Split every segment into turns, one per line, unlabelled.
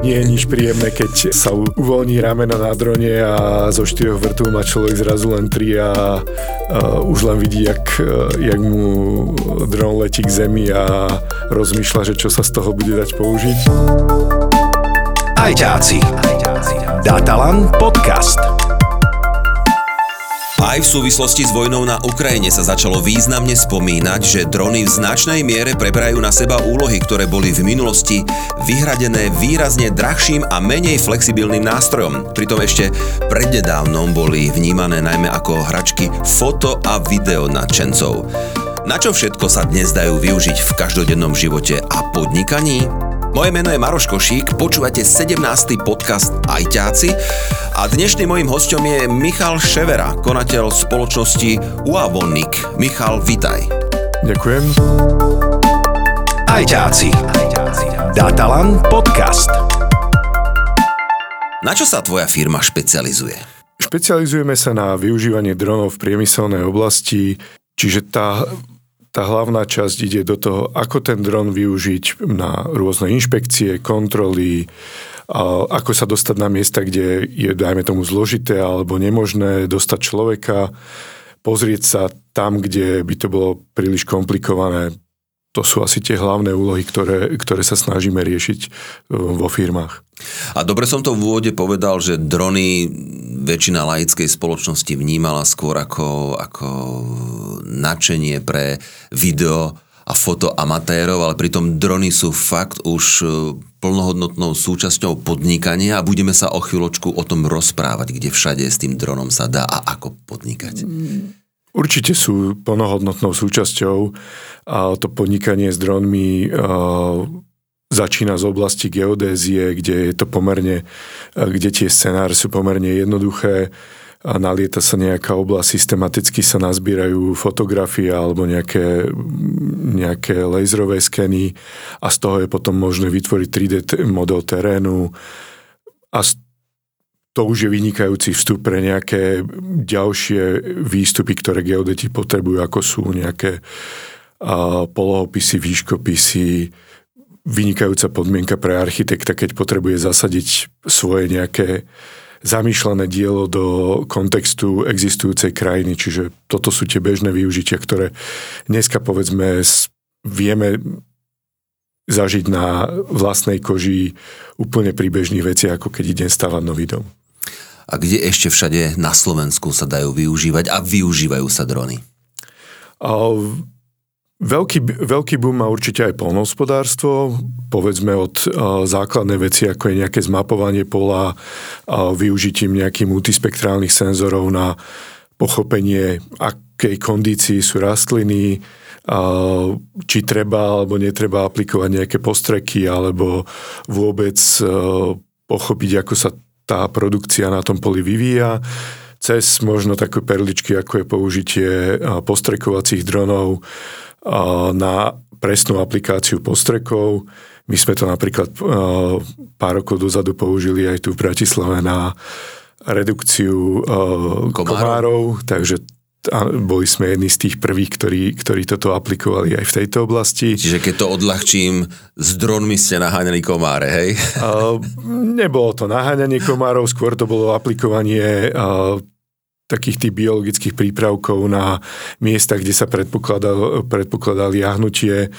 Nie je nič príjemné, keď sa uvoľní rameno na drone a zo štyroch vrtov má človek zrazu len tri a, a už len vidí, jak, jak mu dron letí k zemi a rozmýšľa, že čo sa z toho bude dať použiť.
Ajťáci. Datalan podcast.
Aj v súvislosti s vojnou na Ukrajine sa začalo významne spomínať, že drony v značnej miere preberajú na seba úlohy, ktoré boli v minulosti vyhradené výrazne drahším a menej flexibilným nástrojom. Pritom ešte prednedávnom boli vnímané najmä ako hračky foto a video nadšencov. Na čo všetko sa dnes dajú využiť v každodennom živote a podnikaní? Moje meno je Maroš Košík, počúvate 17. podcast Ajťáci a dnešným mojím hostom je Michal Ševera, konateľ spoločnosti Uavonik. Michal, vitaj.
Ďakujem.
Ajťáci. Datalan podcast.
Na čo sa tvoja firma špecializuje?
Špecializujeme sa na využívanie dronov v priemyselnej oblasti, čiže tá tá hlavná časť ide do toho, ako ten dron využiť na rôzne inšpekcie, kontroly, ako sa dostať na miesta, kde je, dajme tomu, zložité alebo nemožné dostať človeka, pozrieť sa tam, kde by to bolo príliš komplikované, to sú asi tie hlavné úlohy, ktoré, ktoré sa snažíme riešiť e, vo firmách.
A dobre som to v úvode povedal, že drony väčšina laickej spoločnosti vnímala skôr ako, ako načenie pre video a foto amatérov, ale pritom drony sú fakt už e, plnohodnotnou súčasťou podnikania a budeme sa o chvíľočku o tom rozprávať, kde všade s tým dronom sa dá a ako podnikať.
Určite sú plnohodnotnou súčasťou a to podnikanie s dronmi začína z oblasti geodézie, kde je to pomerne, kde tie scenáre sú pomerne jednoduché a nalieta sa nejaká oblasť, systematicky sa nazbierajú fotografie alebo nejaké, nejaké laserové skeny a z toho je potom možné vytvoriť 3D model terénu a to už je vynikajúci vstup pre nejaké ďalšie výstupy, ktoré geodeti potrebujú, ako sú nejaké polohopisy, výškopisy, vynikajúca podmienka pre architekta, keď potrebuje zasadiť svoje nejaké zamýšľané dielo do kontextu existujúcej krajiny. Čiže toto sú tie bežné využitia, ktoré dneska povedzme vieme zažiť na vlastnej koži úplne pri bežných veciach, ako keď idem stavať nový dom.
A kde ešte všade na Slovensku sa dajú využívať a využívajú sa drony?
A veľký, veľký boom má určite aj polnohospodárstvo, povedzme od a, základnej veci, ako je nejaké zmapovanie pola, využitím nejakých multispektrálnych senzorov na pochopenie, akej kondícii sú rastliny, či treba alebo netreba aplikovať nejaké postreky, alebo vôbec a, pochopiť, ako sa tá produkcia na tom poli vyvíja, cez možno také perličky, ako je použitie postrekovacích dronov na presnú aplikáciu postrekov. My sme to napríklad pár rokov dozadu použili aj tu v Bratislave na redukciu komárov, komárov takže a boli sme jedni z tých prvých, ktorí, ktorí toto aplikovali aj v tejto oblasti.
Čiže keď to odľahčím, s dronmi ste naháňali komáre, hej?
A, nebolo to naháňanie komárov, skôr to bolo aplikovanie a, takých tých biologických prípravkov na miesta, kde sa predpokladali jahnutie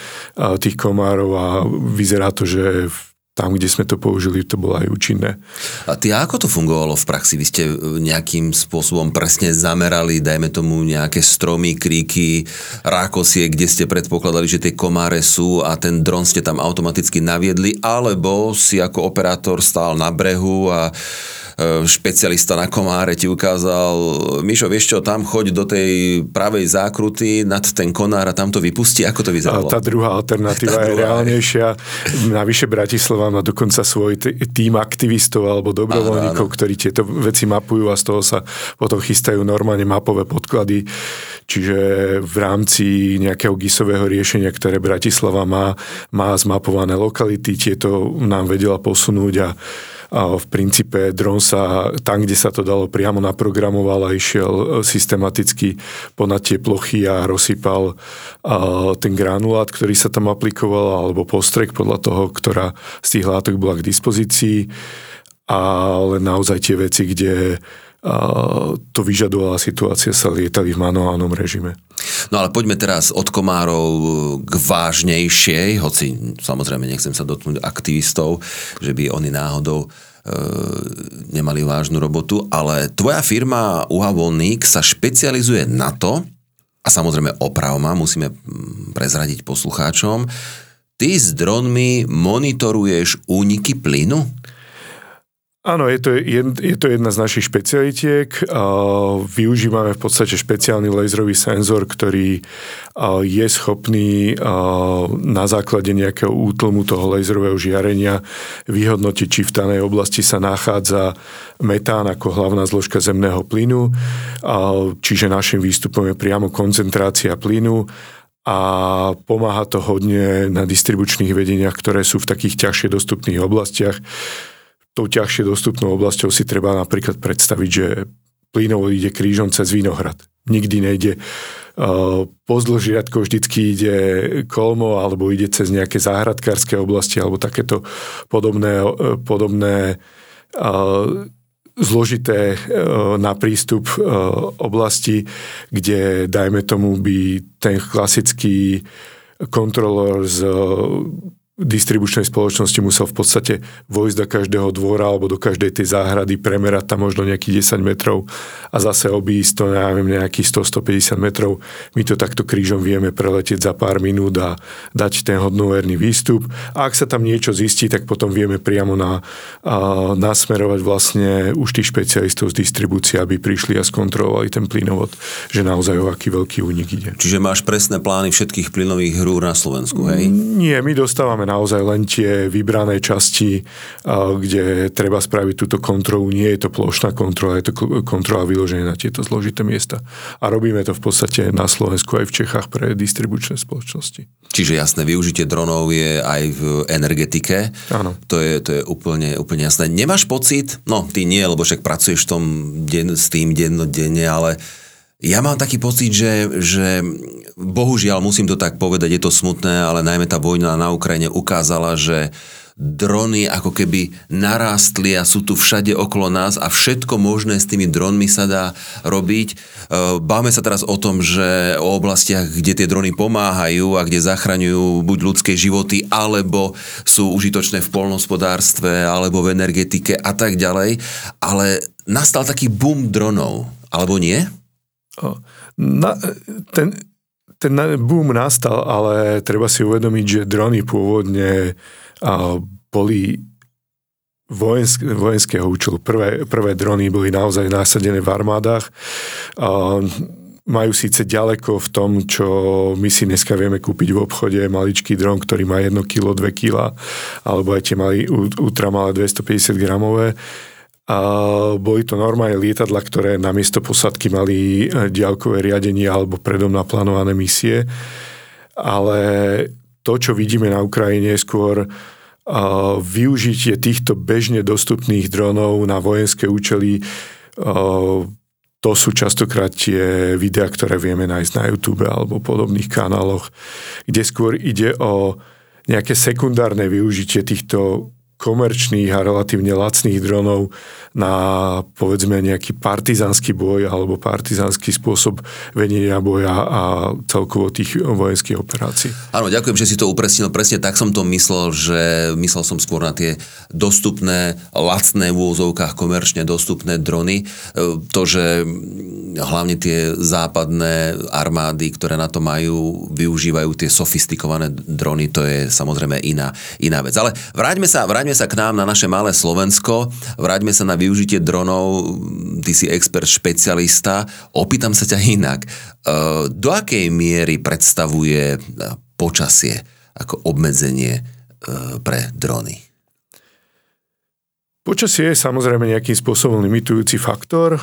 tých komárov a vyzerá to, že tam, kde sme to použili, to bolo aj účinné.
A ty ako to fungovalo v praxi? Vy ste e, nejakým spôsobom presne zamerali, dajme tomu nejaké stromy, kríky, rákosie, kde ste predpokladali, že tie komáre sú a ten dron ste tam automaticky naviedli, alebo si ako operátor stál na brehu a špecialista na komáre ti ukázal, Mišo, vieš čo, tam choď do tej pravej zákruty nad ten konár a tam to vypustí. Ako to vyzeralo?
Tá druhá alternatíva tá je druhá reálnejšia. Navyše Bratislava má dokonca svoj tým aktivistov alebo dobrovoľníkov, áno, áno. ktorí tieto veci mapujú a z toho sa potom chystajú normálne mapové podklady. Čiže v rámci nejakého GISového riešenia, ktoré Bratislava má, má zmapované lokality, tieto nám vedela posunúť a v princípe dron sa tam, kde sa to dalo, priamo naprogramoval a išiel systematicky ponad tie plochy a rozsypal ten granulát, ktorý sa tam aplikoval, alebo postrek podľa toho, ktorá z tých látok bola k dispozícii. Ale naozaj tie veci, kde to vyžadovala situácia, sa lietali v manuálnom režime.
No ale poďme teraz od komárov k vážnejšej, hoci samozrejme nechcem sa dotknúť aktivistov, že by oni náhodou e, nemali vážnu robotu, ale tvoja firma UHA Volník sa špecializuje na to, a samozrejme opravma, musíme prezradiť poslucháčom, ty s dronmi monitoruješ úniky plynu?
Áno, je to, je, je to jedna z našich špecialitiek. Využívame v podstate špeciálny laserový senzor, ktorý je schopný na základe nejakého útlmu toho laserového žiarenia vyhodnotiť, či v danej oblasti sa nachádza metán ako hlavná zložka zemného plynu, čiže našim výstupom je priamo koncentrácia plynu a pomáha to hodne na distribučných vedeniach, ktoré sú v takých ťažšie dostupných oblastiach tou ťažšie dostupnou oblasťou si treba napríklad predstaviť, že plynovod ide krížom cez Vinohrad. Nikdy nejde uh, pozdĺž riadko, vždycky ide kolmo alebo ide cez nejaké záhradkárske oblasti alebo takéto podobné, uh, podobné uh, zložité na prístup oblasti, kde, dajme tomu, by ten klasický kontrolór z distribučnej spoločnosti musel v podstate vojsť do každého dvora alebo do každej tej záhrady, premerať tam možno nejakých 10 metrov a zase obísť to, ja neviem, nejakých 100-150 metrov. My to takto krížom vieme preletieť za pár minút a dať ten hodnoverný výstup. A ak sa tam niečo zistí, tak potom vieme priamo na, a, nasmerovať vlastne už tých špecialistov z distribúcie, aby prišli a skontrolovali ten plynovod, že naozaj o aký veľký únik ide.
Čiže máš presné plány všetkých plynových hrúr na Slovensku, hej?
Nie, my dostávame naozaj len tie vybrané časti, kde treba spraviť túto kontrolu. Nie je to plošná kontrola, je to kontrola vyložená na tieto zložité miesta. A robíme to v podstate na Slovensku aj v Čechách pre distribučné spoločnosti.
Čiže jasné, využitie dronov je aj v energetike.
Áno.
To je, to je úplne, úplne jasné. Nemáš pocit, no ty nie, lebo však pracuješ v tom deň, s tým dennodenne, ale ja mám taký pocit, že, že bohužiaľ, musím to tak povedať, je to smutné, ale najmä tá vojna na Ukrajine ukázala, že drony ako keby narástli a sú tu všade okolo nás a všetko možné s tými dronmi sa dá robiť. E, báme sa teraz o tom, že o oblastiach, kde tie drony pomáhajú a kde zachraňujú buď ľudské životy, alebo sú užitočné v polnospodárstve, alebo v energetike a tak ďalej. Ale nastal taký boom dronov, alebo nie?
Na, ten, ten boom nastal, ale treba si uvedomiť, že drony pôvodne boli vojensk, vojenského účelu. Prvé, prvé drony boli naozaj násadené v armádach. Majú síce ďaleko v tom, čo my si dneska vieme kúpiť v obchode, maličký dron, ktorý má 1 kg, 2 kg, alebo aj tie mali ultramalé 250 gramové a boli to normálne lietadla, ktoré namiesto posadky mali e, diaľkové riadenie alebo predom naplánované misie. Ale to, čo vidíme na Ukrajine, je skôr využitie týchto bežne dostupných dronov na vojenské účely. To sú častokrát tie videá, ktoré vieme nájsť na YouTube alebo podobných kanáloch, kde skôr ide o nejaké sekundárne využitie týchto komerčných a relatívne lacných dronov na povedzme nejaký partizanský boj alebo partizánsky spôsob vedenia boja a celkovo tých vojenských operácií.
Áno, ďakujem, že si to upresnil. Presne tak som to myslel, že myslel som skôr na tie dostupné, lacné v úvozovkách komerčne dostupné drony. E, to, že hlavne tie západné armády, ktoré na to majú, využívajú tie sofistikované drony, to je samozrejme iná, iná vec. Ale vráťme sa, vráťme vráťme sa k nám na naše malé Slovensko, vráťme sa na využitie dronov, ty si expert, špecialista, opýtam sa ťa inak. E, do akej miery predstavuje počasie ako obmedzenie e, pre drony?
Počasie je samozrejme nejakým spôsobom limitujúci faktor.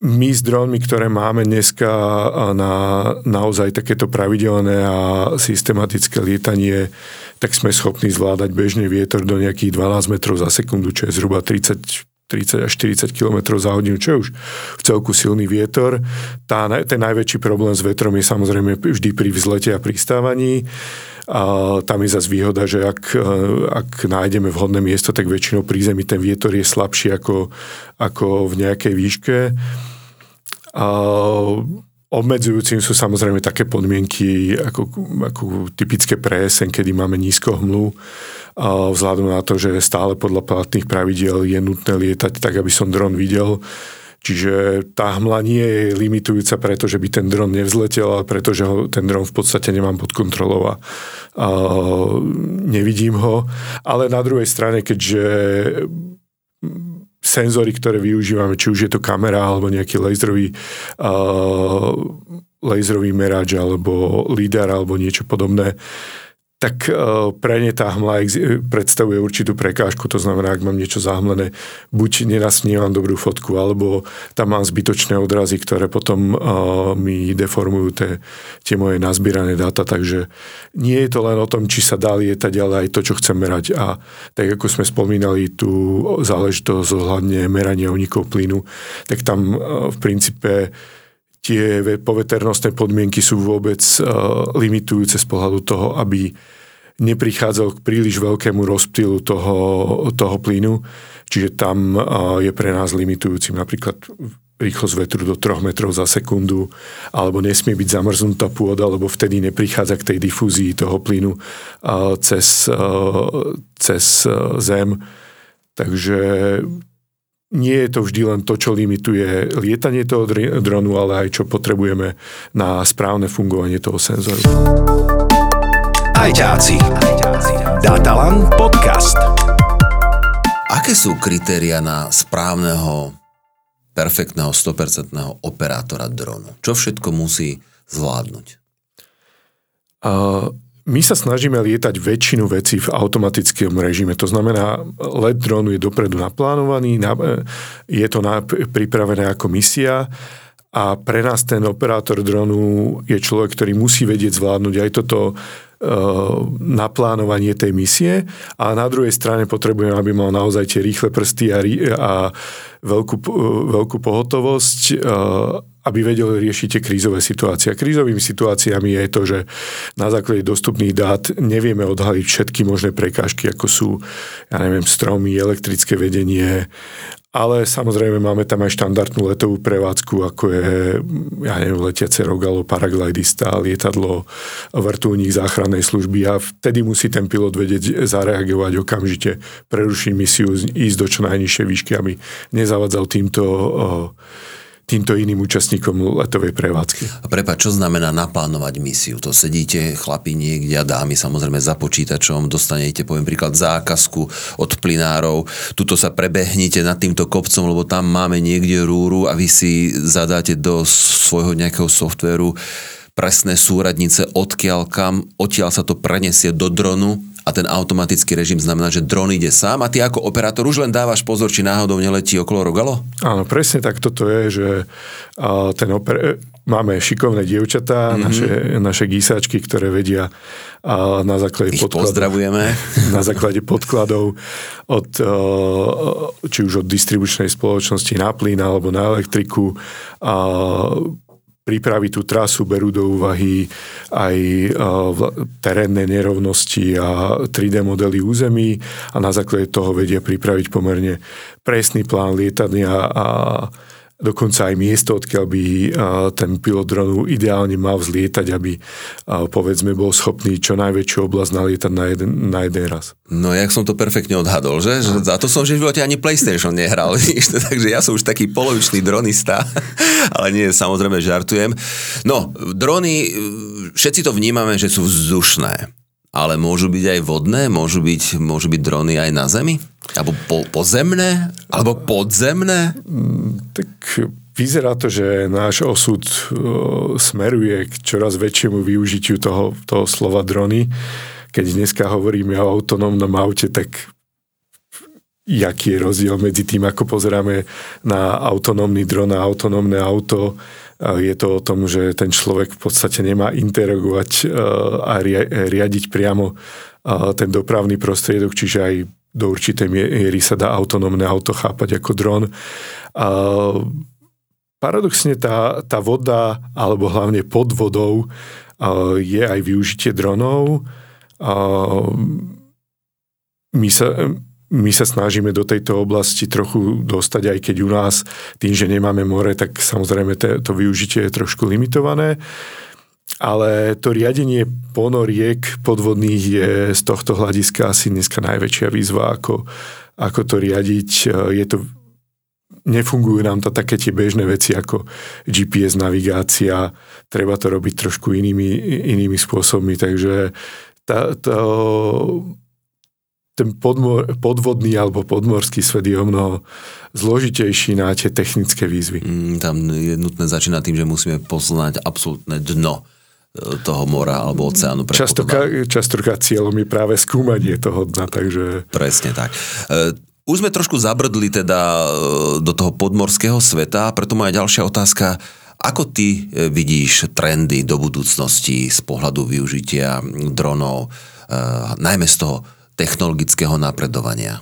My s dronmi, ktoré máme dneska na naozaj takéto pravidelné a systematické lietanie tak sme schopní zvládať bežný vietor do nejakých 12 metrov za sekundu, čo je zhruba 30 30 až 40 km za hodinu, čo je už v celku silný vietor. Tá, ten najväčší problém s vetrom je samozrejme vždy pri vzlete a pristávaní. A tam je zase výhoda, že ak, ak nájdeme vhodné miesto, tak väčšinou pri zemi ten vietor je slabší ako, ako v nejakej výške. A Obmedzujúcim sú samozrejme také podmienky ako, ako typické pre jeseň, kedy máme nízko hmlu, vzhľadom na to, že stále podľa platných pravidiel je nutné lietať tak, aby som dron videl. Čiže tá hmla nie je limitujúca, pretože by ten dron nevzletel, ale pretože ho, ten dron v podstate nemám pod kontrolou a, a nevidím ho. Ale na druhej strane, keďže senzory, ktoré využívame, či už je to kamera alebo nejaký laserový, uh, laserový merač alebo lidar alebo niečo podobné, tak uh, pre ne tá hmla predstavuje určitú prekážku, to znamená, ak mám niečo zahmlené, buď nenasnívam dobrú fotku, alebo tam mám zbytočné odrazy, ktoré potom uh, mi deformujú tie, tie moje nazbierané dáta, takže nie je to len o tom, či sa dá lietať, ale aj to, čo chcem merať. A tak ako sme spomínali tú záležitosť ohľadne merania unikov plynu, tak tam v princípe tie poveternostné podmienky sú vôbec uh, limitujúce z pohľadu toho, aby neprichádzal k príliš veľkému rozptýlu toho, toho plynu, čiže tam uh, je pre nás limitujúcim napríklad rýchlosť vetru do 3 metrov za sekundu, alebo nesmie byť zamrznutá pôda, lebo vtedy neprichádza k tej difúzii toho plynu uh, cez, cez zem. Takže nie je to vždy len to, čo limituje lietanie toho dronu, ale aj čo potrebujeme na správne fungovanie toho senzoru.
Ajťáci. Datalan podcast.
Aké sú kritéria na správneho, perfektného, 100% operátora dronu? Čo všetko musí zvládnuť?
Uh, my sa snažíme lietať väčšinu vecí v automatickom režime. To znamená, let dronu je dopredu naplánovaný, je to pripravené ako misia a pre nás ten operátor dronu je človek, ktorý musí vedieť zvládnuť aj toto Eh, naplánovanie tej misie a na druhej strane potrebujeme, aby mal naozaj tie rýchle prsty a, a veľkú, eh, veľkú pohotovosť, eh, aby vedel riešiť tie krízové situácie. Krízovými situáciami je to, že na základe dostupných dát nevieme odhaliť všetky možné prekážky, ako sú, ja neviem, stromy, elektrické vedenie, ale samozrejme máme tam aj štandardnú letovú prevádzku, ako je, ja neviem, letiace rogalo, paraglidista, lietadlo, vrtulník záchrannej služby a vtedy musí ten pilot vedieť zareagovať okamžite, prerušiť misiu, ísť do čo najnižšej výšky, aby nezavadzal týmto týmto iným účastníkom letovej prevádzky.
A prepáč, čo znamená naplánovať misiu? To sedíte chlapi niekde a dámy samozrejme za počítačom, dostanete, poviem príklad, zákazku od plinárov, tuto sa prebehnite nad týmto kopcom, lebo tam máme niekde rúru a vy si zadáte do svojho nejakého softvéru presné súradnice, odkiaľ kam, odtiaľ sa to prenesie do dronu a ten automatický režim znamená, že dron ide sám a ty ako operátor už len dávaš pozor, či náhodou neletí okolo Rogalo?
Áno, presne tak toto je, že ten oper- máme šikovné dievčatá, mm-hmm. naše, naše gísačky, ktoré vedia a na základe
Ich podkladov, pozdravujeme.
Na základe podkladov od, či už od distribučnej spoločnosti na plyn alebo na elektriku a pripraviť tú trasu, berú do úvahy aj terénne nerovnosti a 3D modely území a na základe toho vedia pripraviť pomerne presný plán lietania a dokonca aj miesto, odkiaľ by ten pilot dronu ideálne mal vzlietať, aby povedzme bol schopný čo najväčšiu oblasť nalietať na jeden, na jeden raz.
No, jak som to perfektne odhadol, že? že za to som že v živote ani PlayStation nehral, takže ja som už taký polovičný dronista, ale nie, samozrejme žartujem. No, drony, všetci to vnímame, že sú vzdušné. Ale môžu byť aj vodné? Môžu byť, môžu byť drony aj na zemi? Alebo po, pozemné? Alebo podzemné?
Mm, tak vyzerá to, že náš osud smeruje k čoraz väčšiemu využitiu toho, toho slova drony. Keď dneska hovoríme o autonómnom aute, tak jaký je rozdiel medzi tým, ako pozeráme na autonómny dron a autonómne auto Je to o tom, že ten človek v podstate nemá interagovať a riadiť priamo ten dopravný prostriedok, čiže aj do určitej miery sa dá autonómne auto chápať ako dron. Paradoxne tá, tá voda, alebo hlavne pod vodou, je aj využitie dronov. My sa, my sa snažíme do tejto oblasti trochu dostať, aj keď u nás tým, že nemáme more, tak samozrejme to, využitie je trošku limitované ale to riadenie ponoriek podvodných je z tohto hľadiska asi dneska najväčšia výzva, ako, ako to riadiť. Je to, nefungujú nám to také tie bežné veci ako GPS navigácia, treba to robiť trošku inými, inými spôsobmi, takže tá, to, ten podmor, podvodný alebo podmorský svet je o mnoho zložitejší na tie technické výzvy.
Mm, tam je nutné začínať tým, že musíme poznať absolútne dno toho mora alebo oceánu.
Častokrát cieľom je práve skúmanie toho dna, takže...
Presne tak. E, už sme trošku zabrdli teda e, do toho podmorského sveta, preto moja ďalšia otázka, ako ty e, vidíš trendy do budúcnosti z pohľadu využitia dronov, najmä z toho technologického napredovania?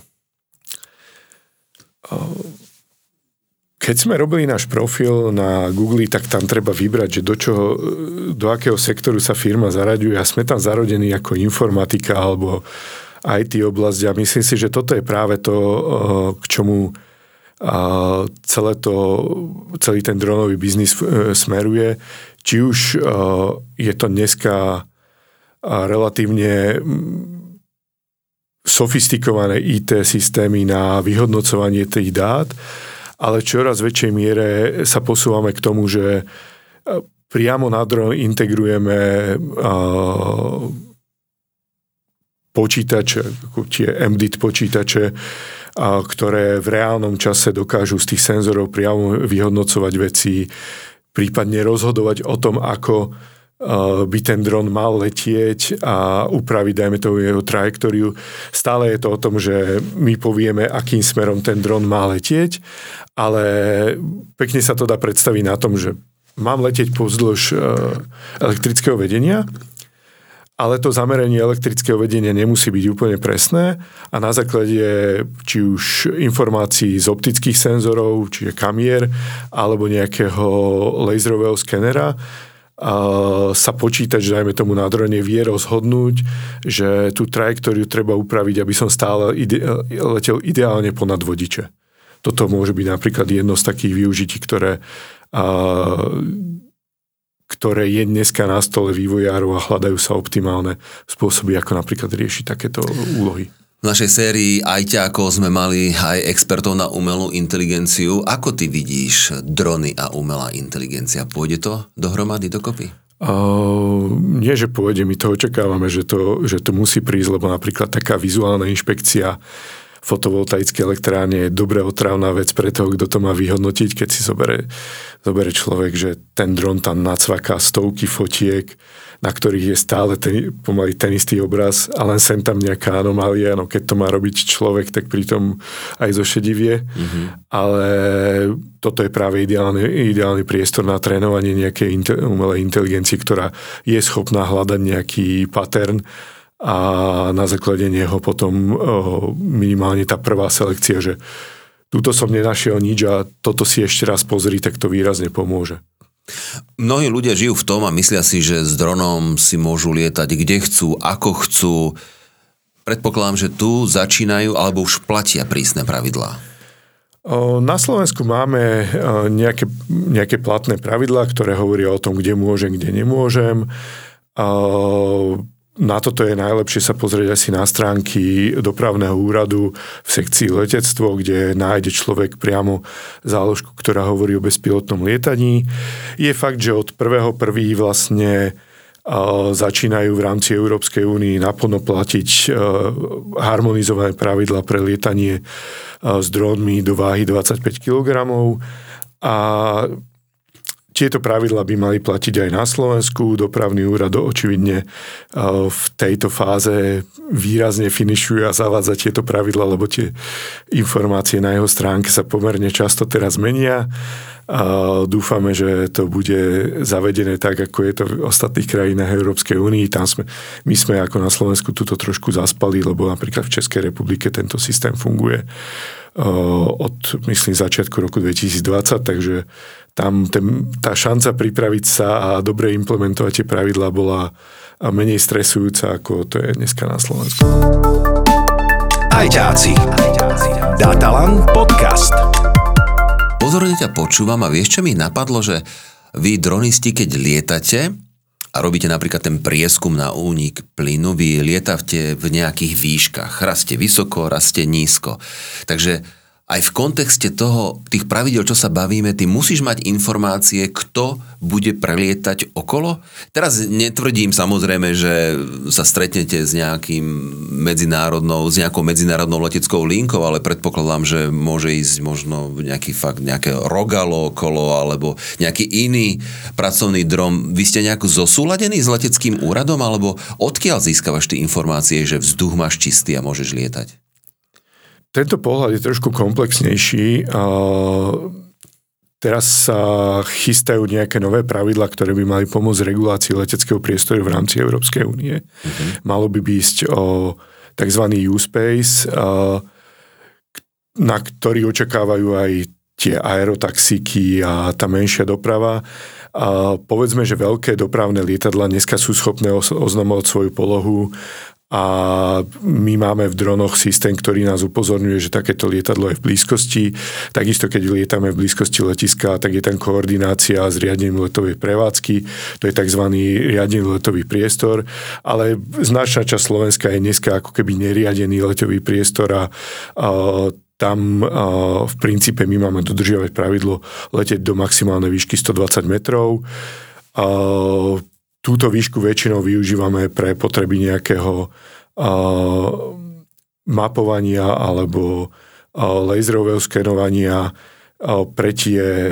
Keď sme robili náš profil na Google, tak tam treba vybrať, že do, čoho, do akého sektoru sa firma zaraďuje a sme tam zarodení ako informatika alebo IT oblasť a myslím si, že toto je práve to, eh, k čomu eh, celé to, celý ten dronový biznis eh, smeruje. Či už je to dneska relatívne mm, sofistikované IT systémy na vyhodnocovanie tých dát, ale čoraz väčšej miere sa posúvame k tomu, že e, priamo na dron integrujeme počítače, tie MDIT počítače, ktoré v reálnom čase dokážu z tých senzorov priamo vyhodnocovať veci, prípadne rozhodovať o tom, ako by ten dron mal letieť a upraviť, dajme to jeho trajektóriu. Stále je to o tom, že my povieme, akým smerom ten dron má letieť, ale pekne sa to dá predstaviť na tom, že mám letieť pozdĺž e, elektrického vedenia, ale to zameranie elektrického vedenia nemusí byť úplne presné a na základe či už informácií z optických senzorov, čiže kamier, alebo nejakého laserového skenera, sa počítať, že dajme tomu na drone vie rozhodnúť, že tú trajektóriu treba upraviť, aby som stále ide, letel ideálne ponad vodiče. Toto môže byť napríklad jedno z takých využití, ktoré, a, ktoré je dneska na stole vývojárov a hľadajú sa optimálne spôsoby, ako napríklad riešiť takéto úlohy.
V našej sérii aj ako sme mali aj expertov na umelú inteligenciu. Ako ty vidíš drony a umelá inteligencia? Pôjde to dohromady, dokopy?
Uh, nie, že pôjde, my to očakávame, že to, že to musí prísť, lebo napríklad taká vizuálna inšpekcia fotovoltaické elektrárne je dobré otrávna vec pre toho, kto to má vyhodnotiť, keď si zobere, zobere človek, že ten dron tam nacvaká stovky fotiek, na ktorých je stále ten, pomaly ten istý obraz a len sem tam nejaká anomália, no keď to má robiť človek, tak pritom aj zošedivie, mm-hmm. ale toto je práve ideálny, ideálny priestor na trénovanie nejakej inte, umelej inteligencie, ktorá je schopná hľadať nejaký pattern a na základe neho potom minimálne tá prvá selekcia, že túto som nenašiel nič a toto si ešte raz pozri, tak to výrazne pomôže.
Mnohí ľudia žijú v tom a myslia si, že s dronom si môžu lietať kde chcú, ako chcú. Predpokladám, že tu začínajú alebo už platia prísne pravidlá.
Na Slovensku máme nejaké, nejaké platné pravidlá, ktoré hovoria o tom, kde môžem, kde nemôžem na toto je najlepšie sa pozrieť asi na stránky dopravného úradu v sekcii letectvo, kde nájde človek priamo záložku, ktorá hovorí o bezpilotnom lietaní. Je fakt, že od 1.1. vlastne začínajú v rámci Európskej únii naplno platiť harmonizované pravidla pre lietanie s drónmi do váhy 25 kg. A tieto pravidla by mali platiť aj na Slovensku. Dopravný úrad očividne v tejto fáze výrazne finišuje a zavádza tieto pravidla, lebo tie informácie na jeho stránke sa pomerne často teraz menia a dúfame, že to bude zavedené tak, ako je to v ostatných krajinách Európskej únii. Tam sme, my sme ako na Slovensku túto trošku zaspali, lebo napríklad v Českej republike tento systém funguje od, myslím, začiatku roku 2020, takže tam ten, tá šanca pripraviť sa a dobre implementovať tie pravidlá bola menej stresujúca, ako to je dneska na Slovensku.
Ajťáci. Datalan podcast.
Pozorne ťa počúvam a vieš, čo mi napadlo, že vy dronisti, keď lietate a robíte napríklad ten prieskum na únik plynu, vy lietate v nejakých výškach. Raz ste vysoko, raz ste nízko. Takže aj v kontexte toho, tých pravidel, čo sa bavíme, ty musíš mať informácie, kto bude prelietať okolo. Teraz netvrdím samozrejme, že sa stretnete s nejakým medzinárodnou, s nejakou medzinárodnou leteckou linkou, ale predpokladám, že môže ísť možno nejaký fakt, nejaké rogalo okolo, alebo nejaký iný pracovný drom. Vy ste nejako zosúladení s leteckým úradom, alebo odkiaľ získavaš tie informácie, že vzduch máš čistý a môžeš lietať?
Tento pohľad je trošku komplexnejší. Teraz sa chystajú nejaké nové pravidla, ktoré by mali pomôcť regulácii leteckého priestoru v rámci Európskej únie. Uh-huh. Malo by ísť o tzv. U-Space, na ktorý očakávajú aj tie aerotaxíky a tá menšia doprava. A povedzme, že veľké dopravné lietadla dneska sú schopné oznamovať svoju polohu a my máme v dronoch systém, ktorý nás upozorňuje, že takéto lietadlo je v blízkosti. Takisto, keď lietame v blízkosti letiska, tak je tam koordinácia s riadením letovej prevádzky. To je tzv. riadený letový priestor. Ale značná časť Slovenska je dneska ako keby neriadený letový priestor a, a tam v princípe my máme dodržiavať pravidlo letieť do maximálnej výšky 120 metrov. Túto výšku väčšinou využívame pre potreby nejakého uh, mapovania alebo uh, laserového skenovania, uh, pre tie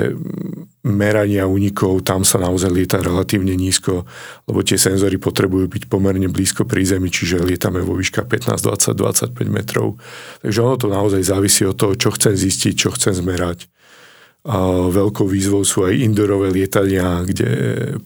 merania únikov, tam sa naozaj lieta relatívne nízko, lebo tie senzory potrebujú byť pomerne blízko pri Zemi, čiže lietame vo výškach 15, 20, 25 metrov. Takže ono to naozaj závisí od toho, čo chcem zistiť, čo chcem zmerať. Veľkou výzvou sú aj indorové lietania, kde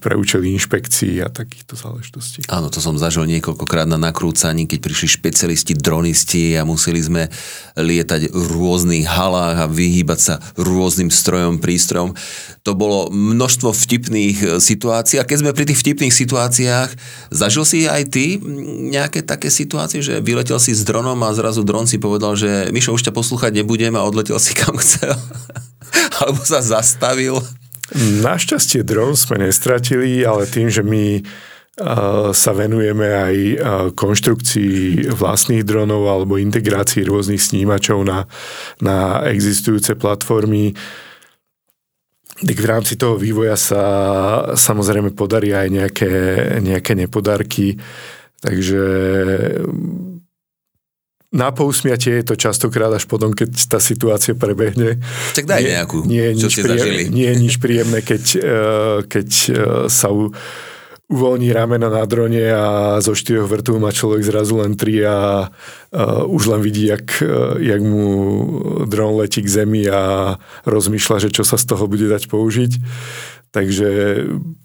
pre účely inšpekcií a takýchto záležitostí.
Áno, to som zažil niekoľkokrát na nakrúcaní, keď prišli špecialisti, dronisti a museli sme lietať v rôznych halách a vyhýbať sa rôznym strojom, prístrojom. To bolo množstvo vtipných e, situácií a keď sme pri tých vtipných situáciách, zažil si aj ty nejaké také situácie, že vyletel si s dronom a zrazu dron si povedal, že Mišo, už ťa poslúchať nebudem a odletel si kam chcel. alebo sa zastavil?
Našťastie dron sme nestratili, ale tým, že my sa venujeme aj konštrukcii vlastných dronov alebo integrácii rôznych snímačov na, na existujúce platformy. V rámci toho vývoja sa samozrejme podarí aj nejaké, nejaké nepodarky. Takže na pousmiatie je to častokrát až potom, keď tá situácia prebehne.
Tak daj nie, nejakú,
nie je
čo
nič príjemné, Nie je nič príjemné, keď, eh, keď eh, sa u, uvoľní rameno na drone a zo štyroch vrtov má človek zrazu len tri a uh, už len vidí, jak, jak mu dron letí k zemi a rozmýšľa, že čo sa z toho bude dať použiť. Takže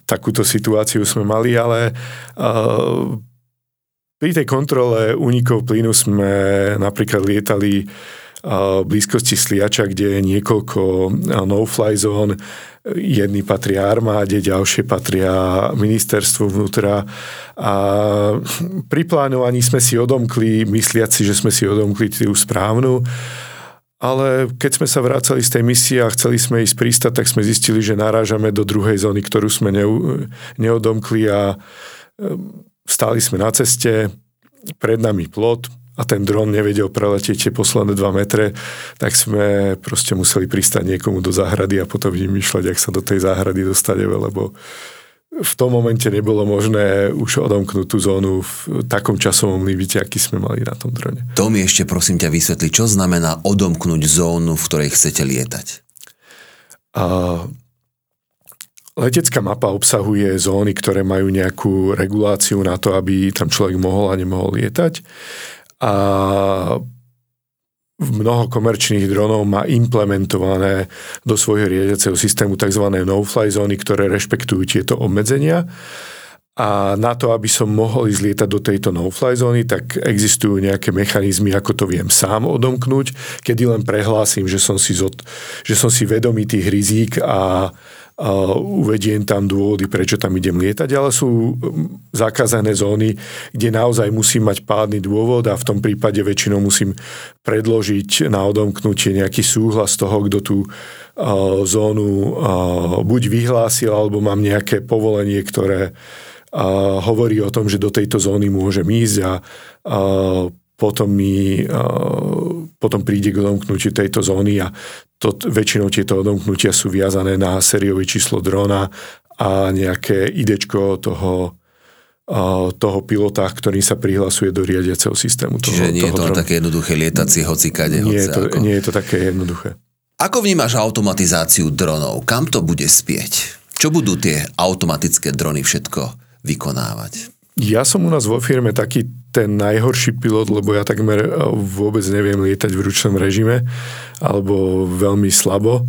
takúto situáciu sme mali, ale uh, pri tej kontrole únikov plynu sme napríklad lietali v blízkosti Sliača, kde je niekoľko no-fly zón. Jedny patria armáde, ďalšie patria ministerstvu vnútra. A pri plánovaní sme si odomkli, mysliaci, že sme si odomkli tú správnu. Ale keď sme sa vrácali z tej misie a chceli sme ísť pristať, tak sme zistili, že narážame do druhej zóny, ktorú sme neodomkli a Stáli sme na ceste, pred nami plot a ten dron nevedel preletieť tie posledné 2 metre, tak sme proste museli pristať niekomu do záhrady a potom vymýšľať, ak sa do tej záhrady dostaneme, lebo v tom momente nebolo možné už odomknúť tú zónu v takom časovom limite, aký sme mali na tom drone.
To mi ešte prosím ťa vysvetli, čo znamená odomknúť zónu, v ktorej chcete lietať?
A letecká mapa obsahuje zóny, ktoré majú nejakú reguláciu na to, aby tam človek mohol a nemohol lietať. A mnoho komerčných dronov má implementované do svojho riadiaceho systému tzv. no-fly zóny, ktoré rešpektujú tieto obmedzenia. A na to, aby som mohol ísť lietať do tejto no-fly zóny, tak existujú nejaké mechanizmy, ako to viem sám odomknúť, kedy len prehlásim, že som si, zod, že som si vedomý tých rizík a, uvediem tam dôvody, prečo tam idem lietať, ale sú zakázané zóny, kde naozaj musím mať pádny dôvod a v tom prípade väčšinou musím predložiť na odomknutie nejaký súhlas toho, kto tú zónu buď vyhlásil, alebo mám nejaké povolenie, ktoré hovorí o tom, že do tejto zóny môžem ísť a potom, mi, potom príde k odomknutiu tejto zóny a to, väčšinou tieto odomknutia sú viazané na sériové číslo drona a nejaké idečko toho, toho pilota, ktorý sa prihlasuje do riadiaceho systému.
Toho, Čiže nie
toho
je to drona. také jednoduché lietať si hocikade.
Nie, je to, ako... nie je to také jednoduché.
Ako vnímaš automatizáciu dronov? Kam to bude spieť? Čo budú tie automatické drony všetko vykonávať?
Ja som u nás vo firme taký ten najhorší pilot, lebo ja takmer vôbec neviem lietať v ručnom režime alebo veľmi slabo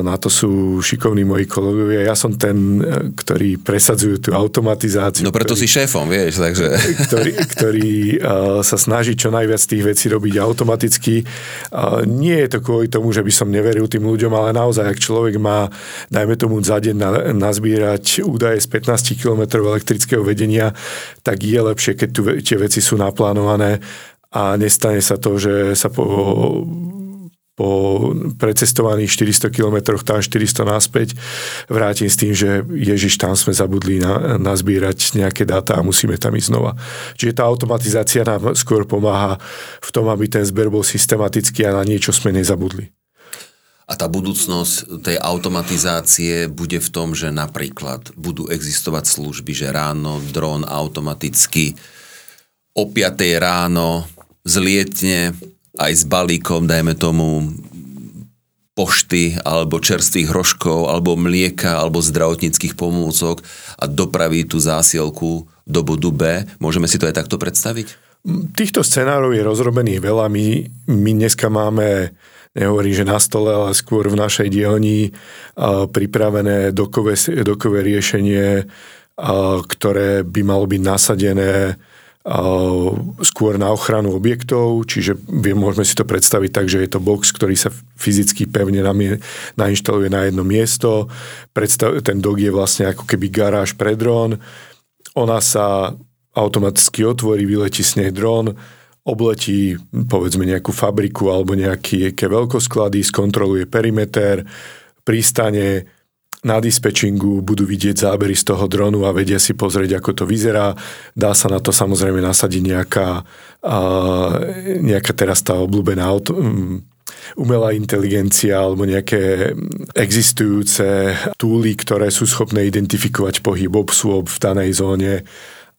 na to sú šikovní moji kolegovia. Ja som ten, e, ktorý presadzujú tú automatizáciu.
No preto
ktorý,
si šéfom, vieš, takže...
Ktorý, ktorý uh, sa snaží čo najviac tých vecí robiť automaticky. Uh, nie je to kvôli tomu, že by som neveril tým ľuďom, ale naozaj, ak človek má, dajme tomu za deň na, nazbierať údaje z 15 km elektrického vedenia, tak je lepšie, keď tu, tie veci sú naplánované a nestane sa to, že sa po po precestovaných 400 km tam 400 naspäť vrátim s tým, že Ježiš, tam sme zabudli na, nazbierať nejaké dáta a musíme tam ísť znova. Čiže tá automatizácia nám skôr pomáha v tom, aby ten zber bol systematický a na niečo sme nezabudli.
A tá budúcnosť tej automatizácie bude v tom, že napríklad budú existovať služby, že ráno dron automaticky o 5 ráno zlietne aj s balíkom, dajme tomu, pošty alebo čerstvých hroškov alebo mlieka alebo zdravotníckých pomôcok a dopraví tú zásielku do bodu B. Môžeme si to aj takto predstaviť?
Týchto scenárov je rozrobených veľa. My, my dneska máme nehovorím, že na stole, ale skôr v našej dielni pripravené dokové, dokové riešenie, ktoré by malo byť nasadené skôr na ochranu objektov, čiže môžeme si to predstaviť tak, že je to box, ktorý sa fyzicky pevne nainštaluje na jedno miesto. Predstav, ten dog je vlastne ako keby garáž pre dron. Ona sa automaticky otvorí, vyletí s nej dron, obletí povedzme nejakú fabriku alebo nejaké veľkosklady, skontroluje perimeter, pristane, na dispečingu budú vidieť zábery z toho dronu a vedia si pozrieť, ako to vyzerá. Dá sa na to samozrejme nasadiť nejaká, a, nejaká teraz tá obľúbená auto, um, umelá inteligencia alebo nejaké existujúce túly, ktoré sú schopné identifikovať pohyb obsôb v danej zóne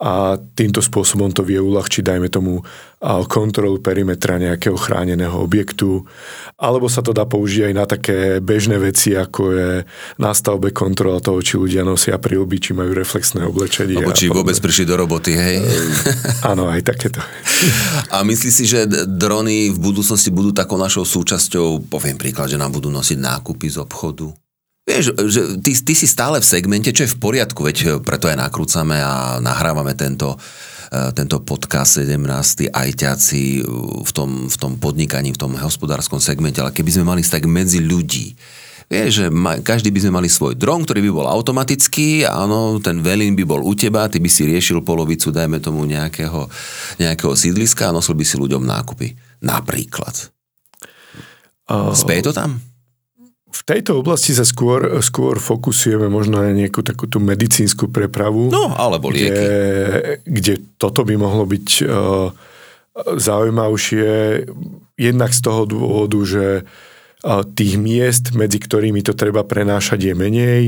a týmto spôsobom to vie uľahčiť, dajme tomu, kontrolu perimetra nejakého chráneného objektu. Alebo sa to dá použiť aj na také bežné veci, ako je na stavbe kontrola toho, či ľudia nosia prílby, či majú reflexné oblečenie.
Alebo či vôbec prišli do roboty, hej?
Áno, aj takéto.
A myslíš si, že drony v budúcnosti budú takou našou súčasťou, poviem príklad, že nám budú nosiť nákupy z obchodu? Vieš, že ty, ty si stále v segmente, čo je v poriadku, veď preto aj nakrúcame a nahrávame tento, e, tento podcast 17. ajťaci v tom, v tom podnikaní, v tom hospodárskom segmente, ale keby sme mali tak medzi ľudí, Vieš, že ma, každý by sme mali svoj dron, ktorý by bol automatický, áno, ten velín by bol u teba, ty by si riešil polovicu, dajme tomu nejakého, nejakého sídliska a nosil by si ľuďom nákupy. Napríklad. Uh, Spej to tam?
V tejto oblasti sa skôr, skôr fokusujeme možno na nejakú takú tú medicínsku prepravu.
No, alebo lieky.
Kde, kde toto by mohlo byť uh, zaujímavšie jednak z toho dôvodu, že uh, tých miest, medzi ktorými to treba prenášať je menej.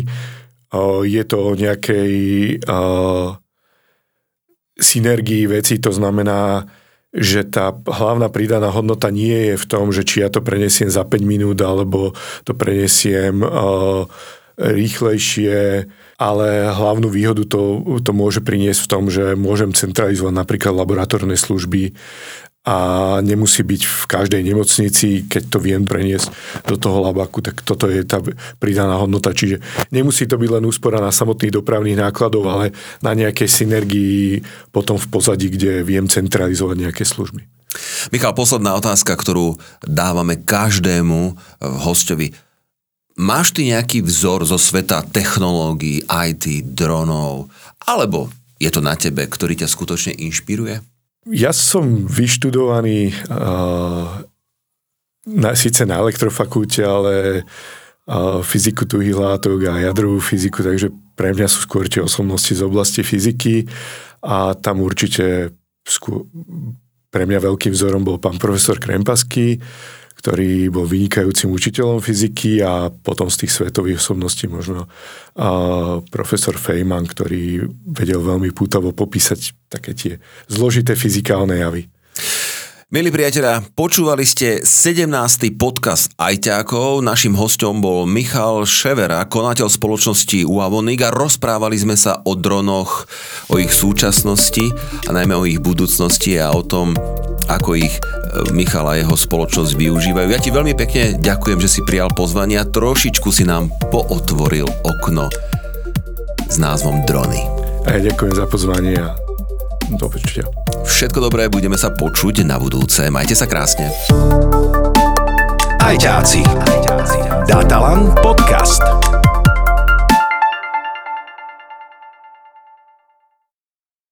Uh, je to o nejakej uh, synergii veci, to znamená, že tá hlavná pridaná hodnota nie je v tom, že či ja to prenesiem za 5 minút, alebo to prenesiem uh, rýchlejšie, ale hlavnú výhodu to, to môže priniesť v tom, že môžem centralizovať napríklad laboratórne služby a nemusí byť v každej nemocnici, keď to viem preniesť do toho labaku, tak toto je tá pridaná hodnota. Čiže nemusí to byť len úspora na samotných dopravných nákladov, ale na nejakej synergii potom v pozadí, kde viem centralizovať nejaké služby.
Michal, posledná otázka, ktorú dávame každému hostovi. Máš ty nejaký vzor zo sveta technológií, IT, dronov, alebo je to na tebe, ktorý ťa skutočne inšpiruje?
Ja som vyštudovaný uh, na, síce na elektrofakulte, ale uh, fyziku tuhých látok a jadrovú fyziku, takže pre mňa sú skôr tie osobnosti z oblasti fyziky a tam určite skôr, pre mňa veľkým vzorom bol pán profesor Krempaský, ktorý bol vynikajúcim učiteľom fyziky a potom z tých svetových osobností možno a profesor Feynman, ktorý vedel veľmi pútavo popísať také tie zložité fyzikálne javy.
Milí priatelia, počúvali ste 17. podcast Ajťákov. Našim hostom bol Michal Ševera, konateľ spoločnosti Uavonik a rozprávali sme sa o dronoch, o ich súčasnosti a najmä o ich budúcnosti a o tom, ako ich e, Michal a jeho spoločnosť využívajú. Ja ti veľmi pekne ďakujem, že si prijal pozvanie a trošičku si nám pootvoril okno s názvom Drony.
A ja ďakujem za pozvanie a do počutia.
Všetko dobré, budeme sa počuť na budúce. Majte sa krásne.
Ajťáci. Datalan podcast.